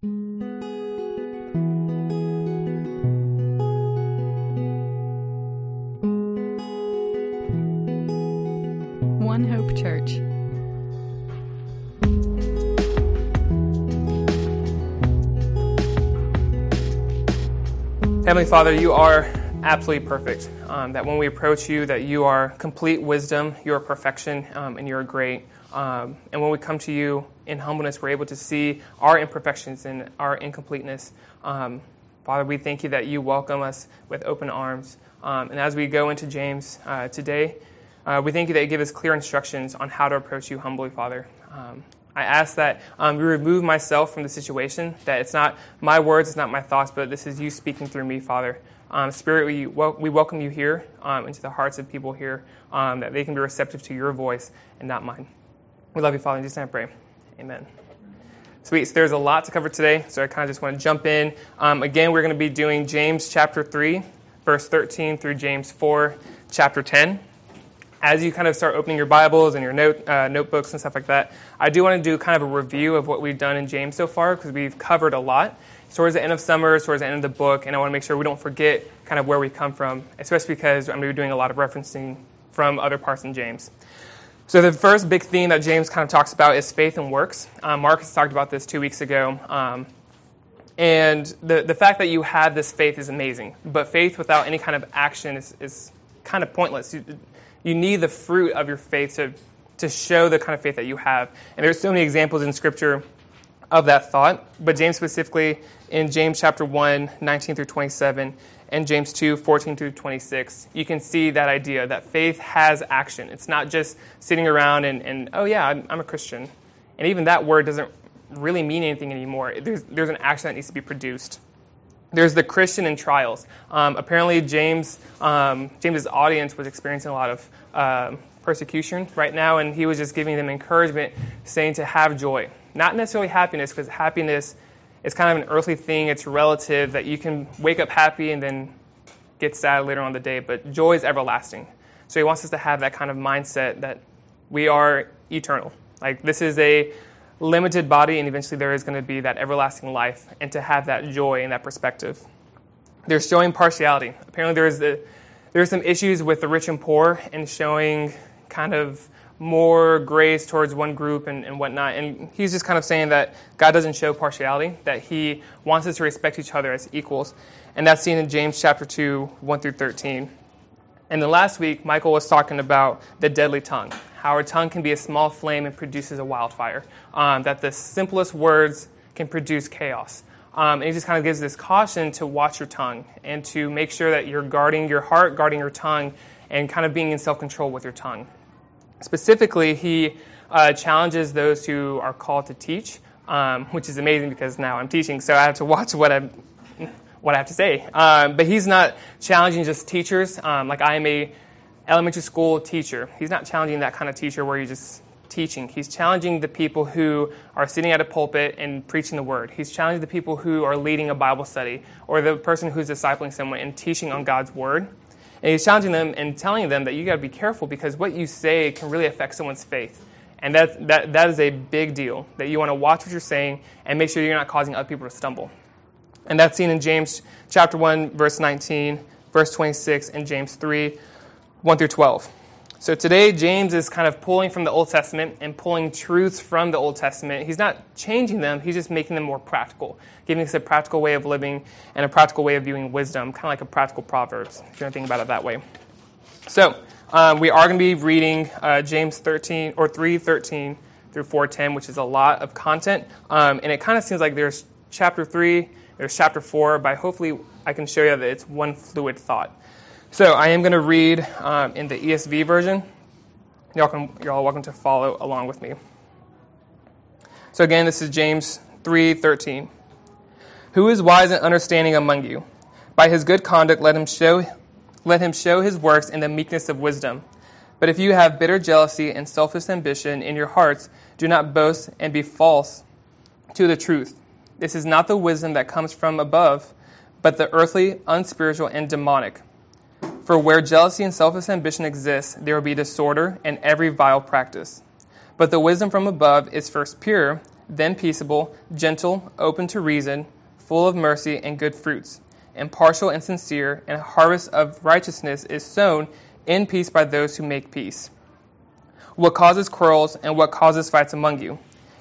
One Hope Church. Heavenly Father, you are absolutely perfect. Um, that when we approach you, that you are complete wisdom, you are perfection, um, and you are great. Um, and when we come to you in humbleness, we're able to see our imperfections and our incompleteness. Um, Father, we thank you that you welcome us with open arms. Um, and as we go into James uh, today, uh, we thank you that you give us clear instructions on how to approach you humbly, Father. Um, I ask that um, you remove myself from the situation, that it's not my words, it's not my thoughts, but this is you speaking through me, Father. Um, Spirit, we, wel- we welcome you here um, into the hearts of people here, um, that they can be receptive to your voice and not mine. We love you, Father. In Jesus' name I pray. Amen. Sweet. So there's a lot to cover today, so I kind of just want to jump in. Um, again, we're going to be doing James chapter 3, verse 13 through James 4, chapter 10 as you kind of start opening your Bibles and your note, uh, notebooks and stuff like that, I do want to do kind of a review of what we've done in James so far because we've covered a lot. Towards the end of summer, towards the end of the book, and I want to make sure we don't forget kind of where we come from, especially because I'm going to be doing a lot of referencing from other parts in James. So the first big theme that James kind of talks about is faith and works. Um, Marcus talked about this two weeks ago. Um, and the, the fact that you have this faith is amazing, but faith without any kind of action is, is kind of pointless. You, you need the fruit of your faith to, to show the kind of faith that you have. And there's so many examples in Scripture of that thought, but James specifically in James chapter 1, 19 through 27, and James 2, 14 through 26, you can see that idea that faith has action. It's not just sitting around and, and oh, yeah, I'm, I'm a Christian. And even that word doesn't really mean anything anymore. There's, there's an action that needs to be produced. There's the Christian in trials. Um, apparently, James um, James's audience was experiencing a lot of uh, persecution right now, and he was just giving them encouragement, saying to have joy, not necessarily happiness, because happiness is kind of an earthly thing. It's relative that you can wake up happy and then get sad later on the day, but joy is everlasting. So he wants us to have that kind of mindset that we are eternal. Like this is a limited body, and eventually there is going to be that everlasting life, and to have that joy and that perspective. They're showing partiality. Apparently, there's the, are some issues with the rich and poor and showing kind of more grace towards one group and, and whatnot. And he's just kind of saying that God doesn't show partiality, that he wants us to respect each other as equals. And that's seen in James chapter 2, 1 through 13. And then last week, Michael was talking about the deadly tongue, how our tongue can be a small flame and produces a wildfire, um, that the simplest words can produce chaos. Um, and he just kind of gives this caution to watch your tongue and to make sure that you're guarding your heart, guarding your tongue, and kind of being in self control with your tongue. Specifically, he uh, challenges those who are called to teach, um, which is amazing because now I'm teaching, so I have to watch what I'm what I have to say. Um, but he's not challenging just teachers. Um, like I am a elementary school teacher. He's not challenging that kind of teacher where you're just teaching. He's challenging the people who are sitting at a pulpit and preaching the word. He's challenging the people who are leading a Bible study or the person who's discipling someone and teaching on God's word. And he's challenging them and telling them that you got to be careful because what you say can really affect someone's faith. And that, that, that is a big deal, that you want to watch what you're saying and make sure you're not causing other people to stumble. And that's seen in James chapter 1, verse 19, verse 26, and James 3, 1 through 12. So today, James is kind of pulling from the Old Testament and pulling truths from the Old Testament. He's not changing them, he's just making them more practical, giving us a practical way of living and a practical way of viewing wisdom, kind of like a practical Proverbs, if you want to think about it that way. So, um, we are going to be reading uh, James 13 or 3:13 through 4:10, which is a lot of content, um, and it kind of seems like there's chapter 3 there's chapter 4, but hopefully I can show you that it's one fluid thought. So I am going to read um, in the ESV version. Y'all, can, you're all welcome to follow along with me. So again, this is James 3:13. Who is wise and understanding among you? By his good conduct let him show let him show his works in the meekness of wisdom. But if you have bitter jealousy and selfish ambition in your hearts, do not boast and be false to the truth. This is not the wisdom that comes from above, but the earthly, unspiritual, and demonic. For where jealousy and selfish ambition exist, there will be disorder and every vile practice. But the wisdom from above is first pure, then peaceable, gentle, open to reason, full of mercy and good fruits, impartial and sincere, and a harvest of righteousness is sown in peace by those who make peace. What causes quarrels and what causes fights among you?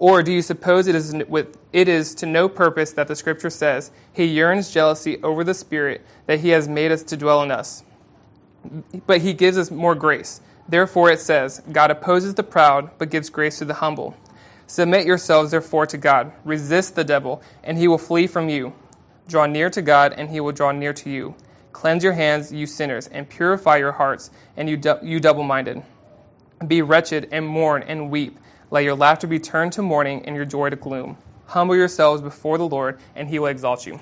Or do you suppose it is, with, it is to no purpose that the Scripture says, He yearns jealousy over the Spirit that He has made us to dwell in us? But He gives us more grace. Therefore it says, God opposes the proud, but gives grace to the humble. Submit yourselves, therefore, to God. Resist the devil, and he will flee from you. Draw near to God, and he will draw near to you. Cleanse your hands, you sinners, and purify your hearts, and you, you double minded. Be wretched, and mourn, and weep. Let your laughter be turned to mourning, and your joy to gloom. Humble yourselves before the Lord, and he will exalt you.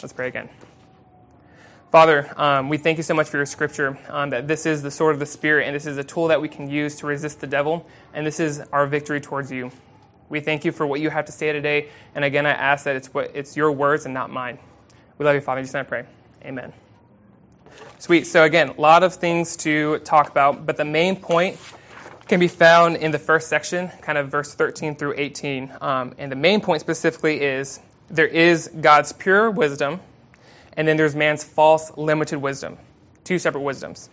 Let's pray again. Father, um, we thank you so much for your scripture, um, that this is the sword of the Spirit, and this is a tool that we can use to resist the devil, and this is our victory towards you. We thank you for what you have to say today, and again, I ask that it's, what, it's your words and not mine. We love you, Father. Just I pray. Amen. Sweet. So, again, a lot of things to talk about, but the main point can be found in the first section, kind of verse 13 through 18. Um, and the main point specifically is there is God's pure wisdom and then there's man's false, limited wisdom. Two separate wisdoms.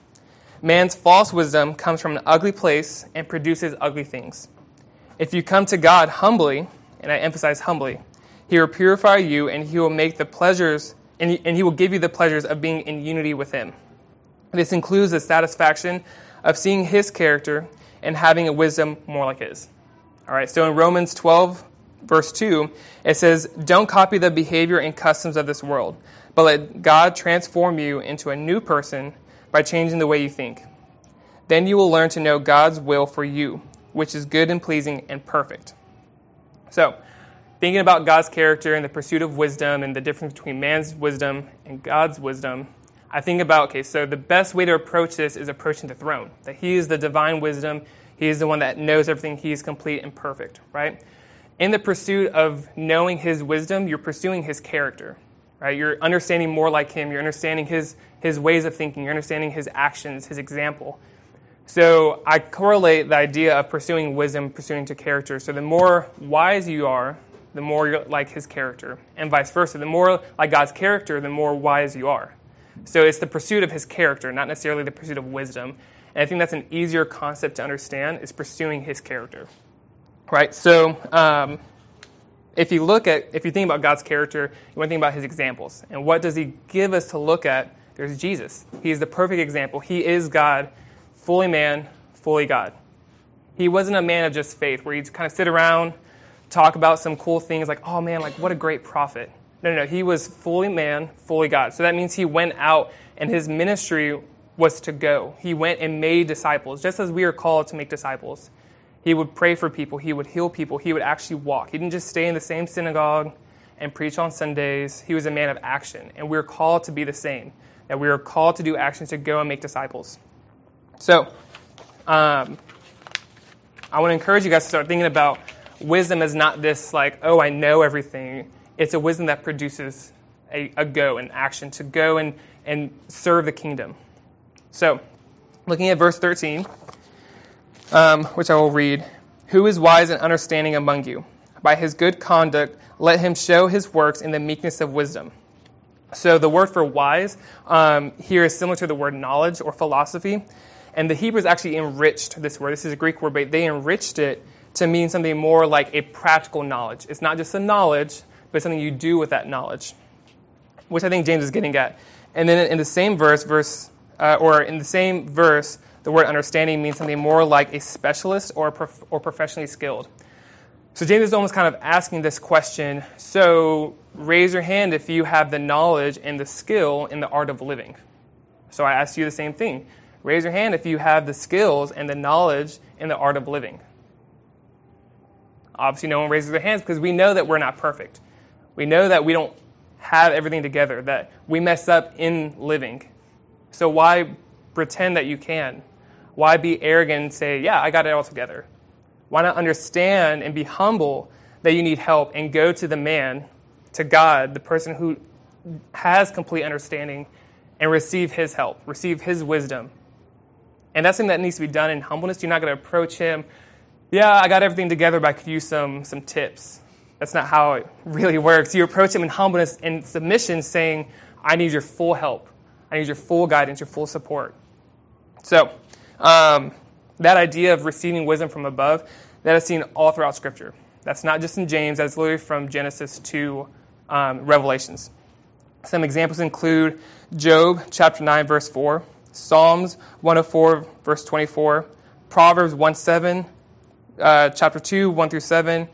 Man's false wisdom comes from an ugly place and produces ugly things. If you come to God humbly, and I emphasize humbly, He will purify you and He will make the pleasures, and he, and he will give you the pleasures of being in unity with Him. This includes the satisfaction of seeing His character and having a wisdom more like His. All right, so in Romans 12, verse 2, it says, Don't copy the behavior and customs of this world but let God transform you into a new person by changing the way you think. Then you will learn to know God's will for you, which is good and pleasing and perfect. So, thinking about God's character and the pursuit of wisdom and the difference between man's wisdom and God's wisdom, I think about okay, so the best way to approach this is approaching the throne. That He is the divine wisdom, He is the one that knows everything, He is complete and perfect, right? In the pursuit of knowing His wisdom, you're pursuing His character right? You're understanding more like him. You're understanding his, his ways of thinking. You're understanding his actions, his example. So I correlate the idea of pursuing wisdom, pursuing to character. So the more wise you are, the more you're like his character, and vice versa. The more like God's character, the more wise you are. So it's the pursuit of his character, not necessarily the pursuit of wisdom. And I think that's an easier concept to understand is pursuing his character. Right? So um, if you look at, if you think about God's character, you want to think about his examples. And what does he give us to look at? There's Jesus. He's the perfect example. He is God, fully man, fully God. He wasn't a man of just faith where he'd kind of sit around, talk about some cool things like, oh man, like what a great prophet. No, no, no. He was fully man, fully God. So that means he went out and his ministry was to go. He went and made disciples, just as we are called to make disciples. He would pray for people, he would heal people, he would actually walk. He didn't just stay in the same synagogue and preach on Sundays. He was a man of action, and we're called to be the same. That we are called to do actions to go and make disciples. So, um, I want to encourage you guys to start thinking about wisdom as not this like, oh, I know everything. It's a wisdom that produces a, a go, an action to go and, and serve the kingdom. So, looking at verse 13 um, which I will read. Who is wise and understanding among you? By his good conduct, let him show his works in the meekness of wisdom. So the word for wise um, here is similar to the word knowledge or philosophy. And the Hebrews actually enriched this word. This is a Greek word, but they enriched it to mean something more like a practical knowledge. It's not just a knowledge, but something you do with that knowledge, which I think James is getting at. And then in the same verse, verse uh, or in the same verse, the word understanding means something more like a specialist or, prof- or professionally skilled. So James is almost kind of asking this question. So raise your hand if you have the knowledge and the skill in the art of living. So I ask you the same thing. Raise your hand if you have the skills and the knowledge in the art of living. Obviously, no one raises their hands because we know that we're not perfect. We know that we don't have everything together, that we mess up in living. So why pretend that you can? Why be arrogant and say, yeah, I got it all together? Why not understand and be humble that you need help and go to the man, to God, the person who has complete understanding, and receive his help, receive his wisdom? And that's something that needs to be done in humbleness. You're not going to approach him, yeah, I got everything together, but I could use some, some tips. That's not how it really works. You approach him in humbleness and submission, saying, I need your full help. I need your full guidance, your full support. So, um, that idea of receiving wisdom from above, that is seen all throughout Scripture. That's not just in James, that's literally from Genesis to um, Revelations. Some examples include Job chapter 9, verse 4, Psalms 104, verse 24, Proverbs 1 7, uh, chapter 2, 1 through 7,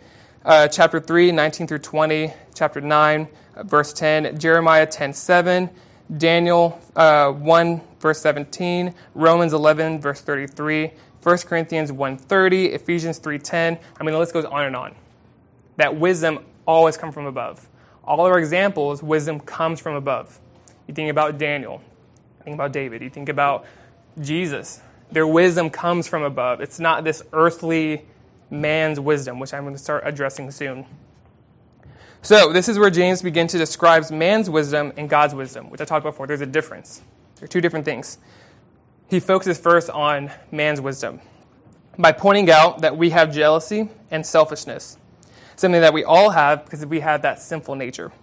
uh, chapter 3, 19 through 20, chapter 9, uh, verse 10, Jeremiah 10, 7, Daniel uh, 1, verse 17, Romans 11, verse 33, 1 Corinthians 1.30, Ephesians 3.10. I mean, the list goes on and on. That wisdom always comes from above. All our examples, wisdom comes from above. You think about Daniel, you think about David, you think about Jesus. Their wisdom comes from above. It's not this earthly man's wisdom, which I'm going to start addressing soon. So, this is where James begins to describe man's wisdom and God's wisdom, which I talked about before. There's a difference. There are two different things. He focuses first on man's wisdom by pointing out that we have jealousy and selfishness, something that we all have because we have that sinful nature.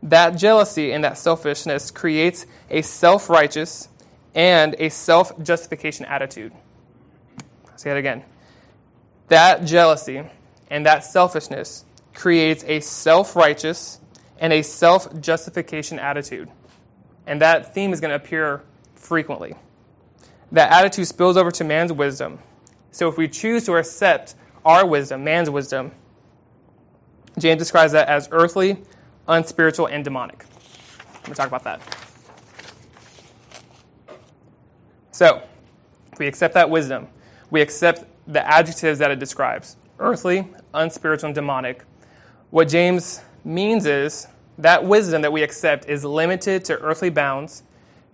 That jealousy and that selfishness creates a self righteous and a self justification attitude. I'll say that again. That jealousy and that selfishness creates a self righteous and a self justification attitude. And that theme is going to appear frequently. That attitude spills over to man's wisdom. So if we choose to accept our wisdom, man's wisdom, James describes that as earthly, unspiritual, and demonic. Let me talk about that. So, if we accept that wisdom. We accept the adjectives that it describes earthly, unspiritual, and demonic. What James means is that wisdom that we accept is limited to earthly bounds,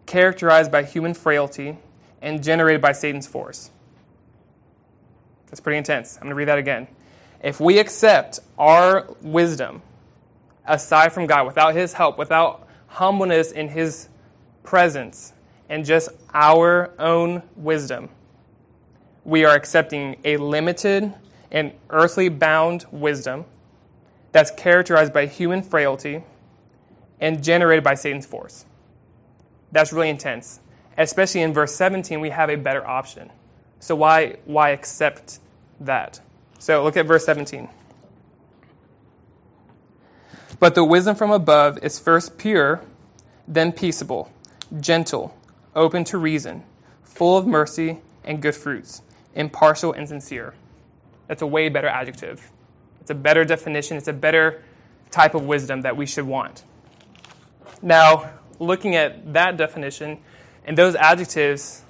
characterized by human frailty, and generated by Satan's force. That's pretty intense. I'm going to read that again. If we accept our wisdom aside from God, without His help, without humbleness in His presence, and just our own wisdom, we are accepting a limited and earthly bound wisdom that's characterized by human frailty and generated by Satan's force. That's really intense. Especially in verse 17, we have a better option. So, why, why accept that? So, look at verse 17. But the wisdom from above is first pure, then peaceable, gentle, open to reason, full of mercy and good fruits impartial, and sincere. That's a way better adjective. It's a better definition. It's a better type of wisdom that we should want. Now, looking at that definition and those adjectives,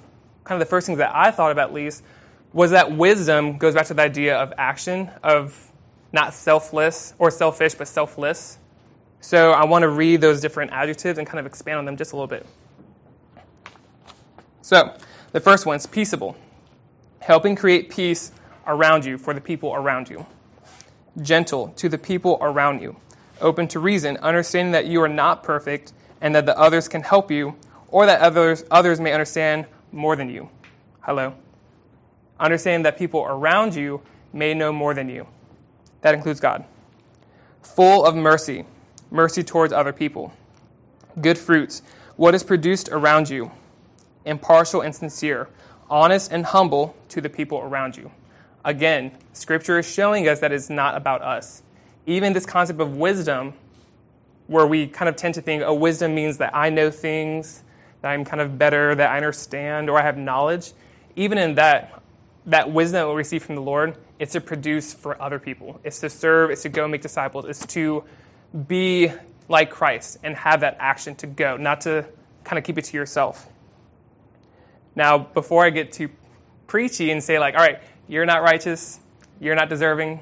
kind of the first things that I thought of at least was that wisdom goes back to the idea of action, of not selfless or selfish, but selfless. So I want to read those different adjectives and kind of expand on them just a little bit. So the first one's peaceable helping create peace around you for the people around you. Gentle to the people around you. Open to reason, understanding that you are not perfect and that the others can help you or that others, others may understand more than you. Hello? Understanding that people around you may know more than you. That includes God. Full of mercy, mercy towards other people. Good fruits, what is produced around you. Impartial and sincere honest and humble to the people around you. Again, Scripture is showing us that it's not about us. Even this concept of wisdom, where we kind of tend to think, oh, wisdom means that I know things, that I'm kind of better, that I understand, or I have knowledge. Even in that, that wisdom that we receive from the Lord, it's to produce for other people. It's to serve, it's to go make disciples, it's to be like Christ and have that action to go, not to kind of keep it to yourself. Now, before I get too preachy and say, like, all right, you're not righteous, you're not deserving,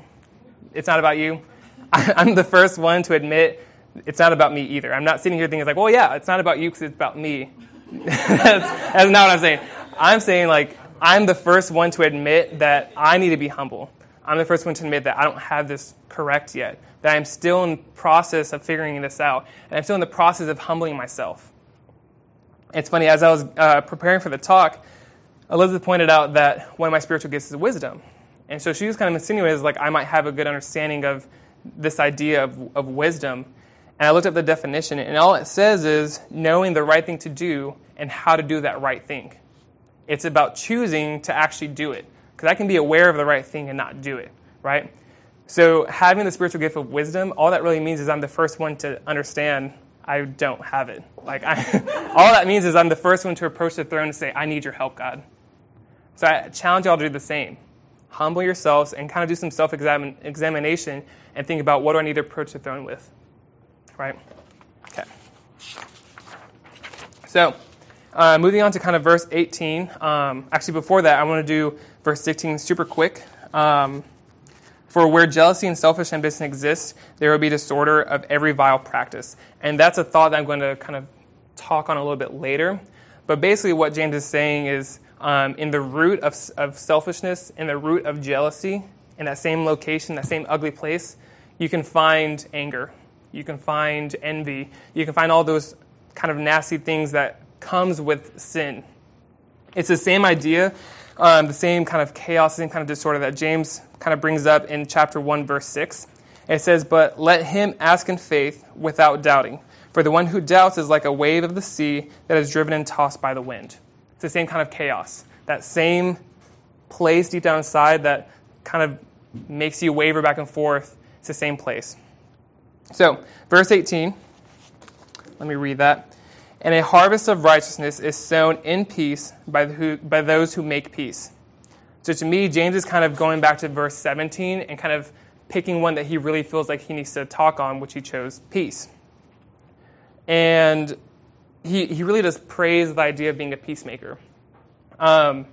it's not about you, I'm the first one to admit it's not about me either. I'm not sitting here thinking like, well, yeah, it's not about you because it's about me. that's, that's not what I'm saying. I'm saying like I'm the first one to admit that I need to be humble. I'm the first one to admit that I don't have this correct yet. That I'm still in process of figuring this out, and I'm still in the process of humbling myself. It's funny as I was uh, preparing for the talk, Elizabeth pointed out that one of my spiritual gifts is wisdom, and so she was kind of insinuating like I might have a good understanding of this idea of, of wisdom. And I looked up the definition, and all it says is knowing the right thing to do and how to do that right thing. It's about choosing to actually do it. Because I can be aware of the right thing and not do it, right? So having the spiritual gift of wisdom, all that really means is I'm the first one to understand I don't have it. Like I, all that means is I'm the first one to approach the throne and say, I need your help, God. So I challenge y'all to do the same. Humble yourselves and kind of do some self examination and think about what do I need to approach the throne with. Right? Okay. So, uh, moving on to kind of verse 18. Um, actually, before that, I want to do verse 16 super quick. Um, for where jealousy and selfish ambition exist, there will be disorder of every vile practice. And that's a thought that I'm going to kind of talk on a little bit later. But basically, what James is saying is um, in the root of, of selfishness, in the root of jealousy, in that same location, that same ugly place, you can find anger. You can find envy. You can find all those kind of nasty things that comes with sin. It's the same idea, um, the same kind of chaos, the same kind of disorder that James kind of brings up in chapter 1, verse 6. It says, But let him ask in faith without doubting. For the one who doubts is like a wave of the sea that is driven and tossed by the wind. It's the same kind of chaos. That same place deep down inside that kind of makes you waver back and forth. It's the same place. So, verse 18, let me read that and a harvest of righteousness is sown in peace by, who, by those who make peace. So to me, James is kind of going back to verse 17 and kind of picking one that he really feels like he needs to talk on, which he chose peace. And he, he really does praise the idea of being a peacemaker. Um,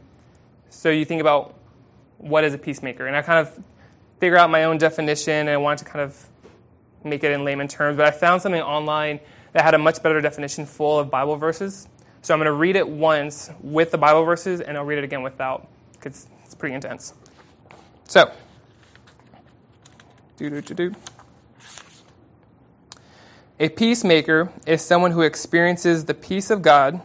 so you think about what is a peacemaker, and I kind of figure out my own definition, and I wanted to kind of make it in layman terms, but I found something online that had a much better definition full of Bible verses. So I'm going to read it once with the Bible verses, and I'll read it again without, because it's pretty intense. So, do do do do. a peacemaker is someone who experiences the peace of God,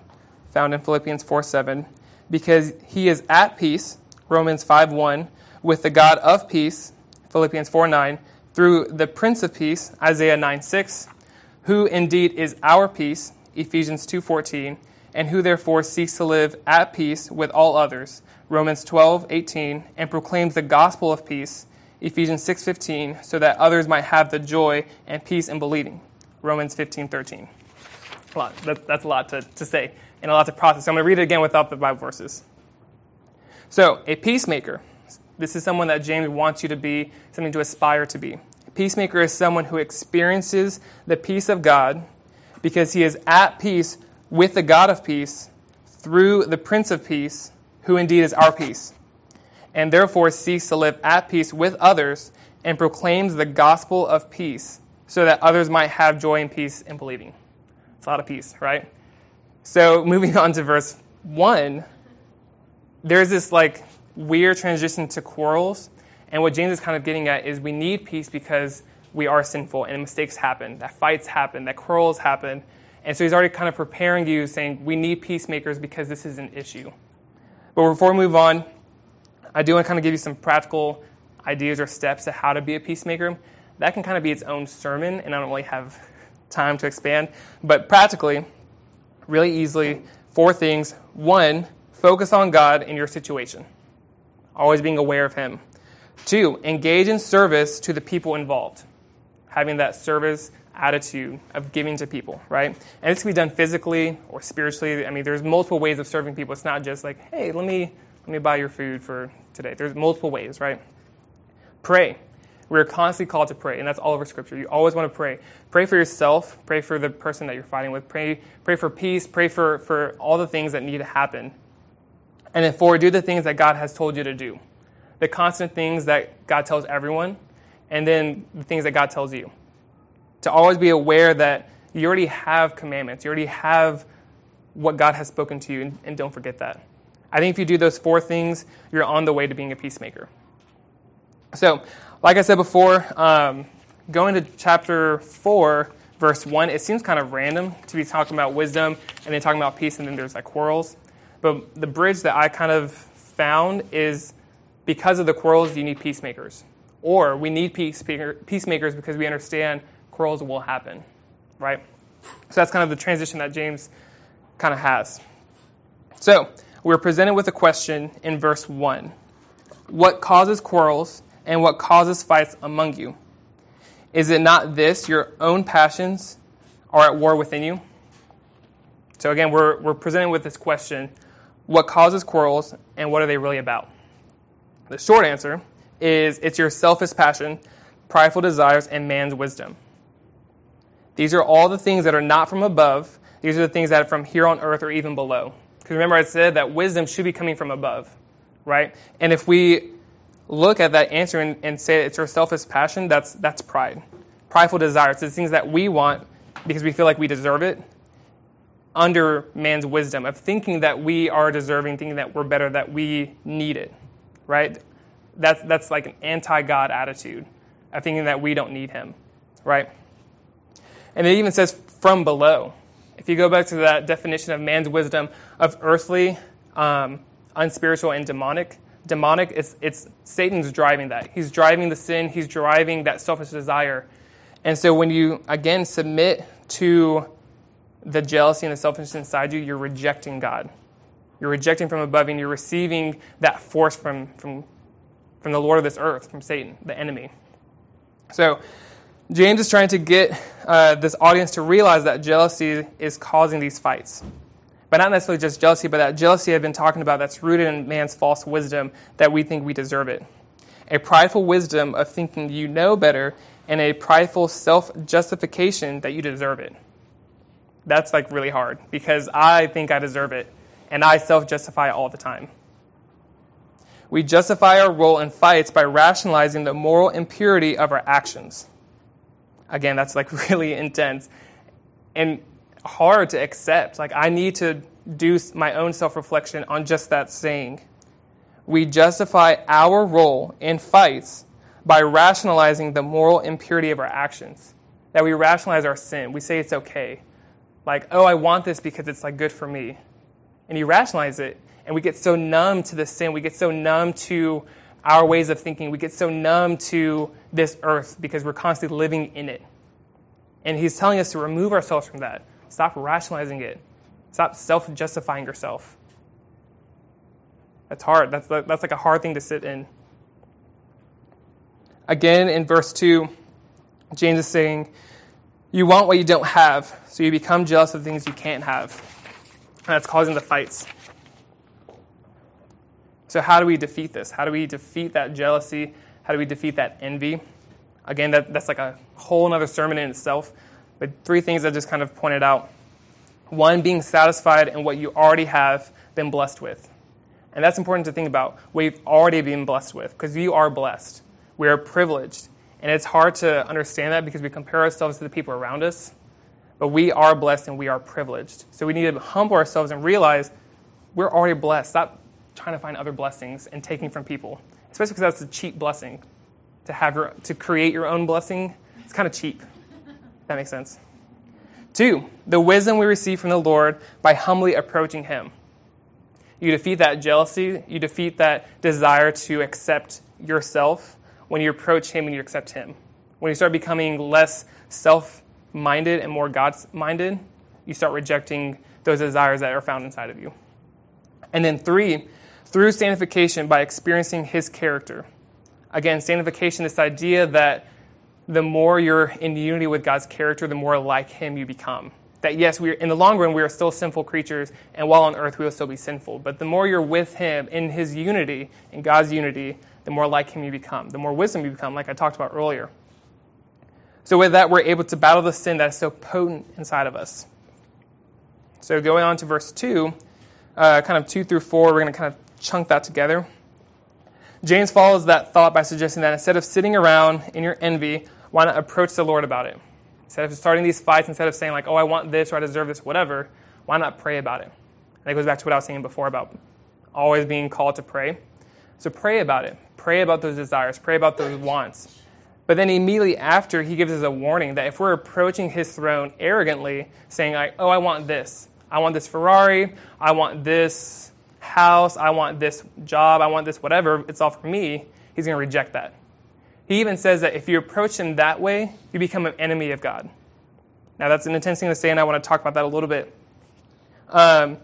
found in Philippians 4 7, because he is at peace, Romans 5 1, with the God of peace, Philippians 4 9, through the Prince of Peace, Isaiah 9 6, who indeed is our peace, Ephesians 2:14, and who therefore seeks to live at peace with all others, Romans 12:18, and proclaims the gospel of peace, Ephesians 6:15, so that others might have the joy and peace in believing, Romans 15:13. A lot. That's a lot to, to say and a lot to process. So I'm going to read it again without the Bible verses. So, a peacemaker. This is someone that James wants you to be, something to aspire to be peacemaker is someone who experiences the peace of God because he is at peace with the God of peace through the Prince of Peace, who indeed is our peace, and therefore seeks to live at peace with others and proclaims the gospel of peace so that others might have joy and peace in believing. It's a lot of peace, right? So, moving on to verse 1, there's this like weird transition to quarrels and what James is kind of getting at is we need peace because we are sinful and mistakes happen, that fights happen, that quarrels happen. And so he's already kind of preparing you, saying we need peacemakers because this is an issue. But before we move on, I do want to kind of give you some practical ideas or steps to how to be a peacemaker. That can kind of be its own sermon, and I don't really have time to expand. But practically, really easily, four things. One, focus on God in your situation, always being aware of Him. Two, engage in service to the people involved, having that service attitude of giving to people, right? And this can be done physically or spiritually. I mean, there's multiple ways of serving people. It's not just like, hey, let me let me buy your food for today. There's multiple ways, right? Pray. We're constantly called to pray, and that's all over Scripture. You always want to pray. Pray for yourself. Pray for the person that you're fighting with. Pray, pray for peace. Pray for, for all the things that need to happen. And then four, do the things that God has told you to do the constant things that God tells everyone, and then the things that God tells you. To always be aware that you already have commandments, you already have what God has spoken to you, and, and don't forget that. I think if you do those four things, you're on the way to being a peacemaker. So, like I said before, um, going to chapter 4, verse 1, it seems kind of random to be talking about wisdom and then talking about peace, and then there's like quarrels. But the bridge that I kind of found is because of the quarrels, you need peacemakers. Or we need peacemaker, peacemakers because we understand quarrels will happen, right? So that's kind of the transition that James kind of has. So we're presented with a question in verse 1 What causes quarrels and what causes fights among you? Is it not this, your own passions are at war within you? So again, we're, we're presented with this question What causes quarrels and what are they really about? The short answer is it's your selfish passion, prideful desires, and man's wisdom. These are all the things that are not from above. These are the things that are from here on earth or even below. Because remember, I said that wisdom should be coming from above, right? And if we look at that answer and, and say it's our selfish passion, that's, that's pride. Prideful desires. It's the things that we want because we feel like we deserve it under man's wisdom of thinking that we are deserving, thinking that we're better, that we need it right? That's, that's like an anti God attitude of thinking that we don't need Him, right? And it even says from below. If you go back to that definition of man's wisdom of earthly, um, unspiritual, and demonic, demonic, it's, it's Satan's driving that. He's driving the sin, he's driving that selfish desire. And so when you, again, submit to the jealousy and the selfishness inside you, you're rejecting God. You're rejecting from above and you're receiving that force from, from, from the Lord of this earth, from Satan, the enemy. So, James is trying to get uh, this audience to realize that jealousy is causing these fights. But not necessarily just jealousy, but that jealousy I've been talking about that's rooted in man's false wisdom that we think we deserve it. A prideful wisdom of thinking you know better, and a prideful self justification that you deserve it. That's like really hard because I think I deserve it and I self justify all the time. We justify our role in fights by rationalizing the moral impurity of our actions. Again, that's like really intense and hard to accept. Like, I need to do my own self reflection on just that saying. We justify our role in fights by rationalizing the moral impurity of our actions. That we rationalize our sin. We say it's okay. Like, oh, I want this because it's like good for me and you rationalize it. And we get so numb to the sin. We get so numb to our ways of thinking. We get so numb to this earth because we're constantly living in it. And he's telling us to remove ourselves from that. Stop rationalizing it. Stop self justifying yourself. That's hard. That's, that's like a hard thing to sit in. Again, in verse 2, James is saying, You want what you don't have, so you become jealous of things you can't have And that's causing the fights. So, how do we defeat this? How do we defeat that jealousy? How do we defeat that envy? Again, that, that's like a whole other sermon in itself. But three things I just kind of pointed out. One, being satisfied in what you already have been blessed with. And that's important to think about. We've already been blessed with, because you are blessed. We are privileged. And it's hard to understand that because we compare ourselves to the people around us. But we are blessed and we are privileged. So we need to humble ourselves and realize we're already blessed. Stop trying to find other blessings and taking from people, especially because that's a cheap blessing. To have your, to create your own blessing, it's kind of cheap. that makes sense. Two, the wisdom we receive from the Lord by humbly approaching Him. You defeat that jealousy, you defeat that desire to accept yourself when you approach Him and you accept Him. When you start becoming less self minded and more God minded, you start rejecting those desires that are found inside of you. And then three, through sanctification by experiencing his character. Again, sanctification, this idea that the more you're in unity with God's character, the more like him you become. That yes, we are, in the long run, we are still sinful creatures, and while on earth, we will still be sinful. But the more you're with him in his unity, in God's unity, the more like him you become, the more wisdom you become, like I talked about earlier. So, with that, we're able to battle the sin that is so potent inside of us. So, going on to verse 2, uh, kind of 2 through 4, we're going to kind of chunk that together. James follows that thought by suggesting that instead of sitting around in your envy, why not approach the Lord about it? Instead of starting these fights, instead of saying, like, oh, I want this or I deserve this, whatever, why not pray about it? And that goes back to what I was saying before about always being called to pray. So pray about it. Pray about those desires. Pray about those wants. But then immediately after, he gives us a warning that if we're approaching his throne arrogantly, saying, like, oh, I want this. I want this Ferrari. I want this house. I want this job. I want this whatever. It's all for me. He's going to reject that. He even says that if you approach him that way, you become an enemy of God. Now, that's an intense thing to say, and I want to talk about that a little bit. Um,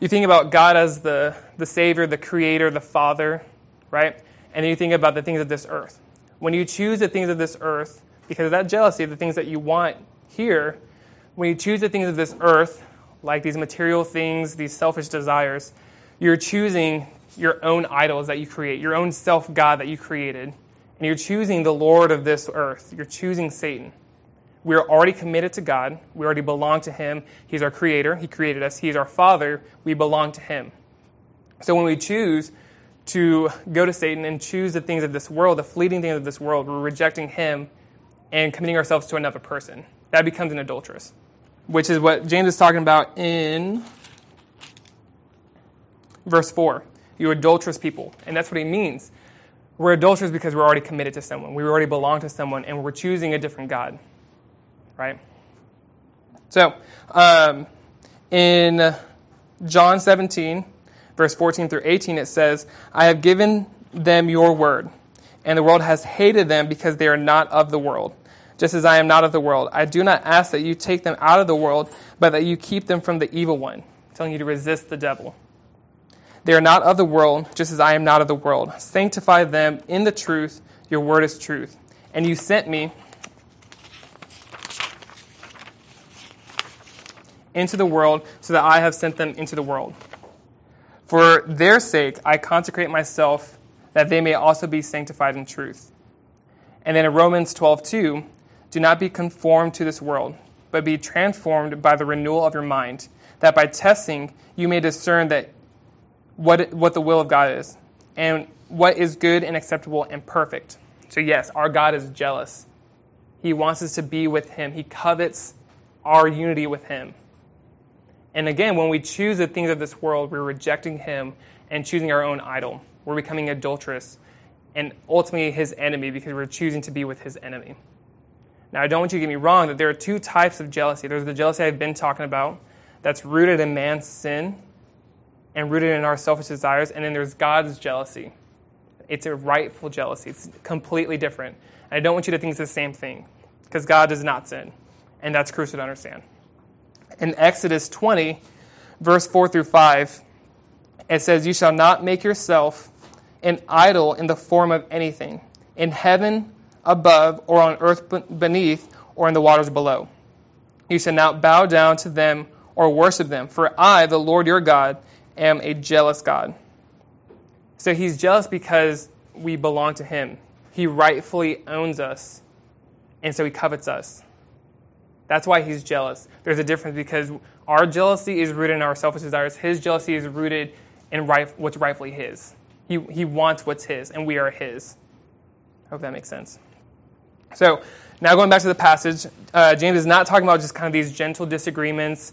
you think about God as the, the Savior, the Creator, the Father, right? And then you think about the things of this earth. When you choose the things of this earth, because of that jealousy, of the things that you want here, when you choose the things of this earth, like these material things, these selfish desires, you're choosing your own idols that you create, your own self God that you created and you're choosing the Lord of this earth. You're choosing Satan. We are already committed to God. We already belong to Him. He's our creator. He created us. He's our Father. We belong to Him. So when we choose to go to Satan and choose the things of this world, the fleeting things of this world, we're rejecting Him and committing ourselves to another person. That becomes an adulteress, which is what James is talking about in verse 4. You adulterous people. And that's what he means. We're adulterers because we're already committed to someone. We already belong to someone, and we're choosing a different God. Right? So, um, in John 17, verse 14 through 18, it says, I have given them your word, and the world has hated them because they are not of the world, just as I am not of the world. I do not ask that you take them out of the world, but that you keep them from the evil one, telling you to resist the devil. They are not of the world, just as I am not of the world. Sanctify them in the truth. Your word is truth. And you sent me into the world so that I have sent them into the world. For their sake, I consecrate myself that they may also be sanctified in truth. And then in Romans 12, 2, do not be conformed to this world, but be transformed by the renewal of your mind, that by testing you may discern that what, what the will of God is and what is good and acceptable and perfect. So, yes, our God is jealous. He wants us to be with Him, He covets our unity with Him. And again, when we choose the things of this world, we're rejecting Him and choosing our own idol. We're becoming adulterous and ultimately His enemy because we're choosing to be with His enemy. Now, I don't want you to get me wrong that there are two types of jealousy. There's the jealousy I've been talking about that's rooted in man's sin and rooted in our selfish desires. And then there's God's jealousy. It's a rightful jealousy, it's completely different. And I don't want you to think it's the same thing because God does not sin. And that's crucial to understand. In Exodus 20, verse 4 through 5, it says, You shall not make yourself an idol in the form of anything, in heaven above, or on earth beneath, or in the waters below. You shall not bow down to them or worship them, for I, the Lord your God, am a jealous God. So he's jealous because we belong to him. He rightfully owns us, and so he covets us. That's why he's jealous. There's a difference because our jealousy is rooted in our selfish desires. His jealousy is rooted in right, what's rightfully his. He, he wants what's his, and we are his. I Hope that makes sense. So, now going back to the passage, uh, James is not talking about just kind of these gentle disagreements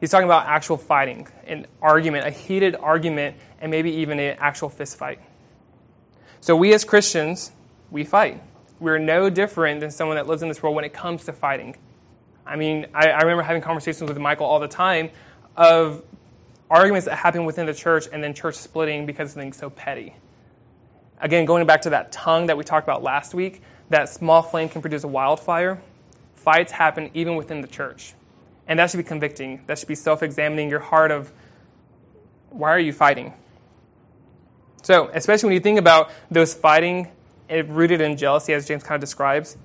He's talking about actual fighting, an argument, a heated argument, and maybe even an actual fist fight. So we as Christians, we fight. We're no different than someone that lives in this world when it comes to fighting. I mean, I, I remember having conversations with Michael all the time of arguments that happen within the church and then church splitting because of things so petty. Again, going back to that tongue that we talked about last week, that small flame can produce a wildfire. Fights happen even within the church. And that should be convicting. That should be self examining your heart of why are you fighting? So, especially when you think about those fighting eh, rooted in jealousy, as James kind of describes,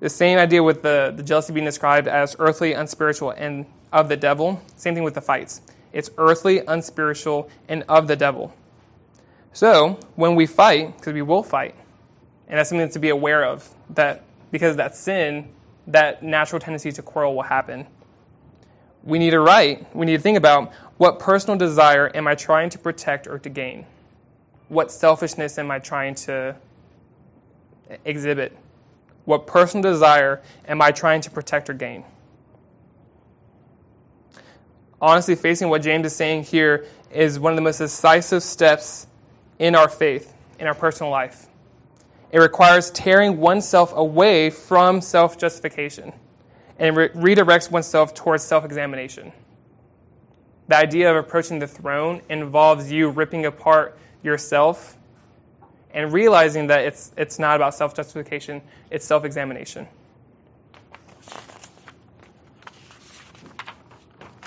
the same idea with the, the jealousy being described as earthly, unspiritual, and of the devil. Same thing with the fights. It's earthly, unspiritual, and of the devil. So, when we fight, because we will fight, and that's something to be aware of, that because of that sin, that natural tendency to quarrel will happen we need to write, we need to think about what personal desire am I trying to protect or to gain? what selfishness am I trying to exhibit? What personal desire am I trying to protect or gain? Honestly, facing what James is saying here is one of the most decisive steps in our faith, in our personal life. It requires tearing oneself away from self justification and re- redirects oneself towards self examination. The idea of approaching the throne involves you ripping apart yourself and realizing that it's, it's not about self justification, it's self examination.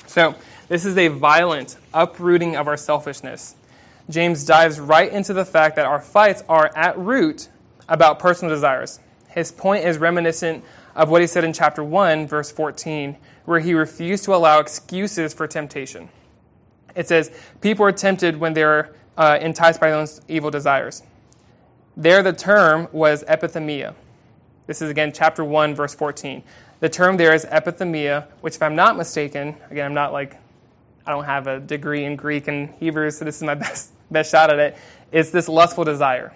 So, this is a violent uprooting of our selfishness. James dives right into the fact that our fights are at root about personal desires. His point is reminiscent of what he said in chapter 1, verse 14, where he refused to allow excuses for temptation. It says, People are tempted when they're uh, enticed by their evil desires. There, the term was epithymia. This is again chapter 1, verse 14. The term there is epithymia, which, if I'm not mistaken, again, I'm not like, I don't have a degree in Greek and Hebrew, so this is my best, best shot at it. It's this lustful desire.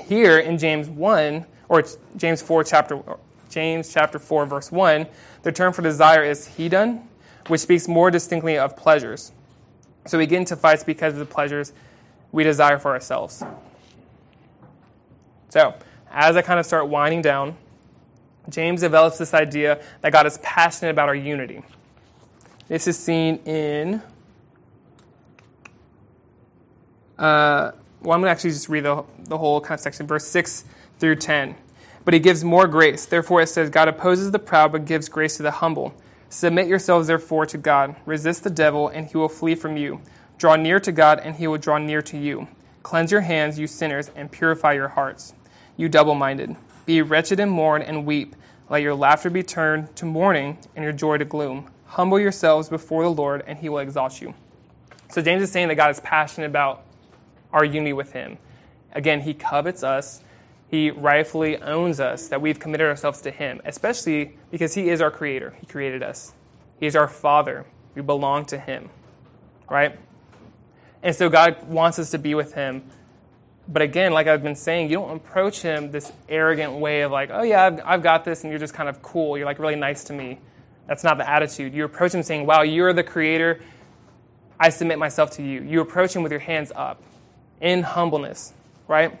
Here in James 1, or James 4, chapter, James chapter 4, verse 1, the term for desire is hedon, which speaks more distinctly of pleasures. So we get into fights because of the pleasures we desire for ourselves. So, as I kind of start winding down, James develops this idea that God is passionate about our unity. This is seen in. Uh, well, I'm going to actually just read the, the whole kind of section, verse 6 through 10. But he gives more grace. Therefore, it says, God opposes the proud, but gives grace to the humble. Submit yourselves, therefore, to God. Resist the devil, and he will flee from you. Draw near to God, and he will draw near to you. Cleanse your hands, you sinners, and purify your hearts, you double minded. Be wretched and mourn and weep. Let your laughter be turned to mourning, and your joy to gloom. Humble yourselves before the Lord, and he will exalt you. So, James is saying that God is passionate about our unity with him. Again, he covets us he rightfully owns us, that we've committed ourselves to Him, especially because He is our Creator. He created us, He is our Father. We belong to Him, right? And so God wants us to be with Him. But again, like I've been saying, you don't approach Him this arrogant way of like, oh yeah, I've, I've got this, and you're just kind of cool. You're like really nice to me. That's not the attitude. You approach Him saying, wow, you're the Creator. I submit myself to you. You approach Him with your hands up in humbleness, right?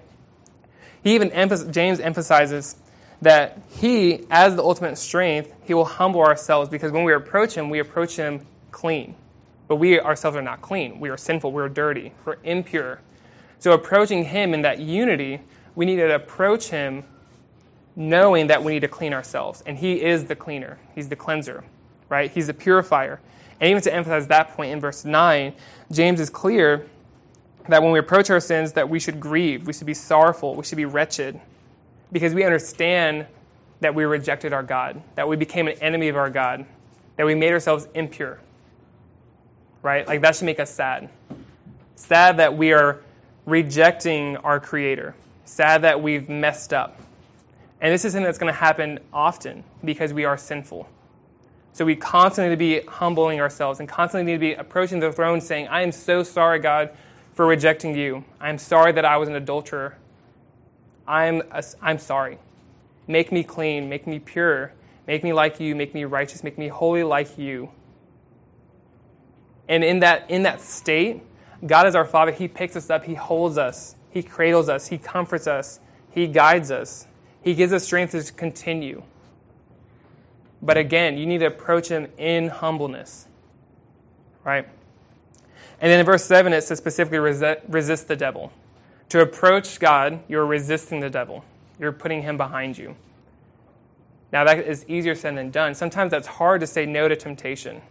He even, James emphasizes that he, as the ultimate strength, he will humble ourselves because when we approach him, we approach him clean. But we ourselves are not clean. We are sinful. We're dirty. We're impure. So, approaching him in that unity, we need to approach him knowing that we need to clean ourselves. And he is the cleaner, he's the cleanser, right? He's the purifier. And even to emphasize that point in verse 9, James is clear that when we approach our sins that we should grieve we should be sorrowful we should be wretched because we understand that we rejected our god that we became an enemy of our god that we made ourselves impure right? Like that should make us sad. Sad that we are rejecting our creator. Sad that we've messed up. And this is something that's going to happen often because we are sinful. So we constantly need to be humbling ourselves and constantly need to be approaching the throne saying i am so sorry god for rejecting you. I'm sorry that I was an adulterer. I'm, a, I'm sorry. Make me clean, make me pure, make me like you, make me righteous, make me holy like you. And in that, in that state, God is our Father. He picks us up, He holds us, He cradles us, He comforts us, He guides us, He gives us strength to continue. But again, you need to approach Him in humbleness, right? And then in verse 7, it says specifically resist the devil. To approach God, you're resisting the devil, you're putting him behind you. Now, that is easier said than done. Sometimes that's hard to say no to temptation.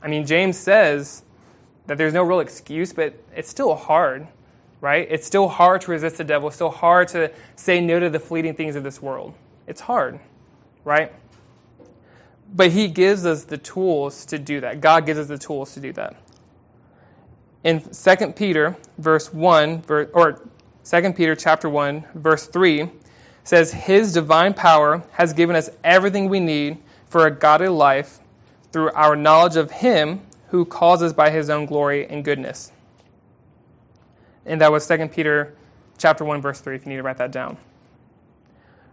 I mean, James says that there's no real excuse, but it's still hard, right? It's still hard to resist the devil. It's still hard to say no to the fleeting things of this world. It's hard, right? But he gives us the tools to do that. God gives us the tools to do that in 2 Peter verse 1 or 2 Peter chapter 1 verse 3 says his divine power has given us everything we need for a godly life through our knowledge of him who calls us by his own glory and goodness. And that was 2 Peter chapter 1 verse 3 if you need to write that down.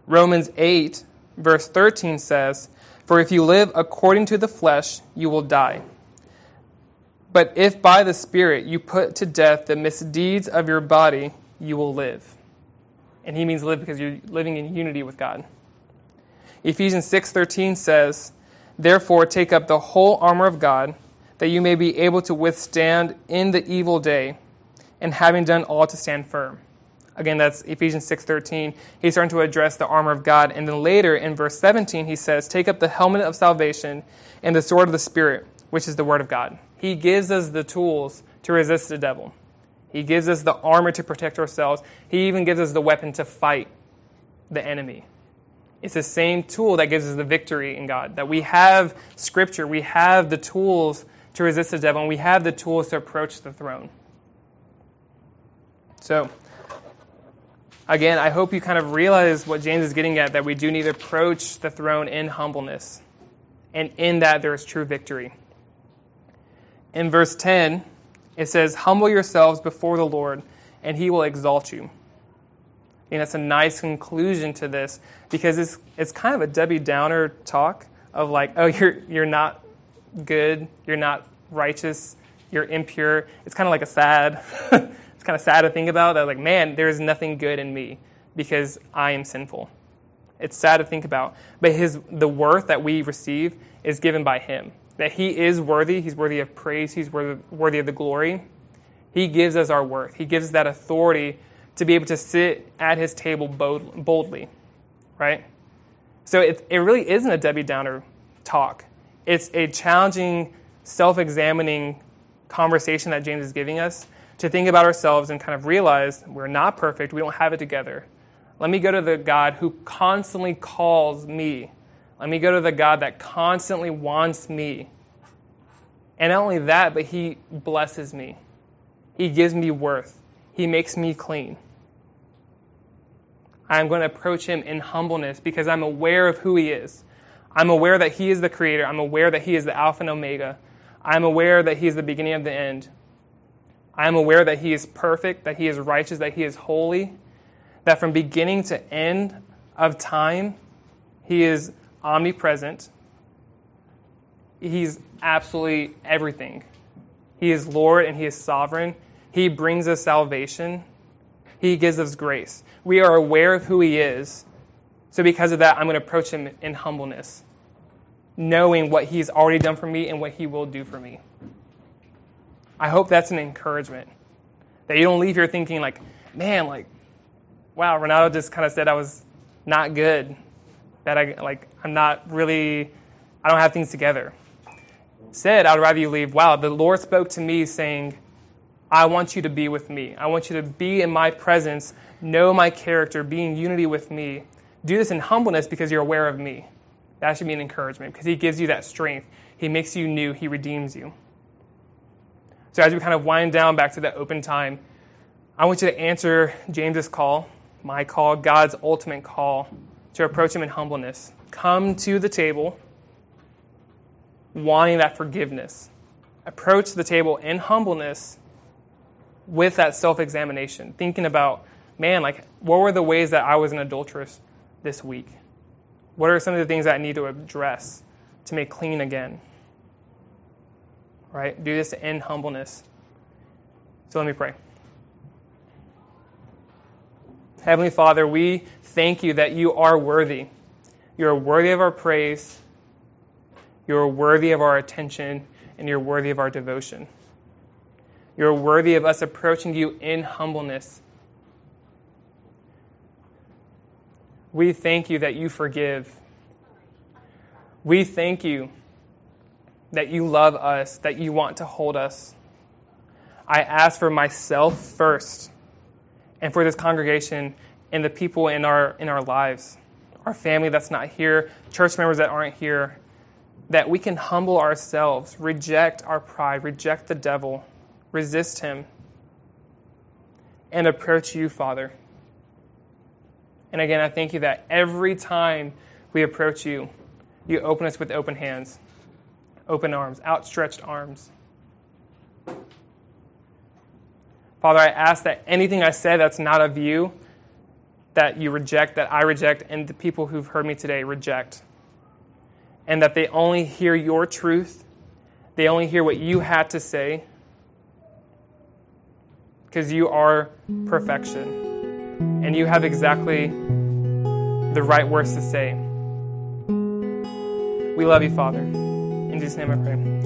Romans 8 verse 13 says, "For if you live according to the flesh, you will die." But if by the Spirit you put to death the misdeeds of your body, you will live. And he means live because you're living in unity with God. Ephesians 6:13 says, "Therefore take up the whole armor of God, that you may be able to withstand in the evil day, and having done all to stand firm." Again, that's Ephesians 6:13. He's starting to address the armor of God, and then later in verse 17 he says, "Take up the helmet of salvation and the sword of the spirit, which is the word of God." He gives us the tools to resist the devil. He gives us the armor to protect ourselves. He even gives us the weapon to fight the enemy. It's the same tool that gives us the victory in God. That we have Scripture, we have the tools to resist the devil, and we have the tools to approach the throne. So, again, I hope you kind of realize what James is getting at that we do need to approach the throne in humbleness. And in that, there is true victory. In verse 10, it says, Humble yourselves before the Lord, and he will exalt you. And that's a nice conclusion to this because it's, it's kind of a Debbie Downer talk of like, oh, you're, you're not good, you're not righteous, you're impure. It's kind of like a sad, it's kind of sad to think about that, like, man, there is nothing good in me because I am sinful. It's sad to think about. But his, the worth that we receive is given by him that He is worthy. He's worthy of praise. He's worthy worthy of the glory. He gives us our worth. He gives us that authority to be able to sit at His table boldly, right? So it, it really isn't a Debbie Downer talk. It's a challenging, self examining conversation that James is giving us to think about ourselves and kind of realize we're not perfect, we don't have it together. Let me go to the God who constantly calls me let me go to the God that constantly wants me. And not only that, but He blesses me. He gives me worth. He makes me clean. I'm going to approach Him in humbleness because I'm aware of who He is. I'm aware that He is the Creator. I'm aware that He is the Alpha and Omega. I'm aware that He is the beginning of the end. I am aware that He is perfect, that He is righteous, that He is holy, that from beginning to end of time, He is omnipresent. He's absolutely everything. He is Lord and He is sovereign. He brings us salvation. He gives us grace. We are aware of who He is. So, because of that, I'm going to approach Him in humbleness, knowing what He's already done for me and what He will do for me. I hope that's an encouragement. That you don't leave here thinking, like, man, like, wow, Renato just kind of said I was not good that I like I'm not really I don't have things together. Said, I would rather you leave. Wow, the Lord spoke to me saying, I want you to be with me. I want you to be in my presence, know my character, be in unity with me. Do this in humbleness because you're aware of me. That should be an encouragement because He gives you that strength. He makes you new, He redeems you. So, as we kind of wind down back to that open time, I want you to answer James's call, my call, God's ultimate call to approach Him in humbleness. Come to the table wanting that forgiveness. Approach the table in humbleness with that self examination, thinking about, man, like, what were the ways that I was an adulteress this week? What are some of the things that I need to address to make clean again? Right? Do this in humbleness. So let me pray. Heavenly Father, we thank you that you are worthy. You are worthy of our praise, you are worthy of our attention, and you're worthy of our devotion. You're worthy of us approaching you in humbleness. We thank you that you forgive. We thank you that you love us, that you want to hold us. I ask for myself first and for this congregation and the people in our, in our lives, our family that's not here, church members that aren't here, that we can humble ourselves, reject our pride, reject the devil, resist him, and approach you, Father. And again, I thank you that every time we approach you, you open us with open hands, open arms, outstretched arms. Father, I ask that anything I say that's not of you, that you reject, that I reject, and the people who've heard me today reject. And that they only hear your truth, they only hear what you had to say, because you are perfection. And you have exactly the right words to say. We love you, Father. In Jesus' name I pray.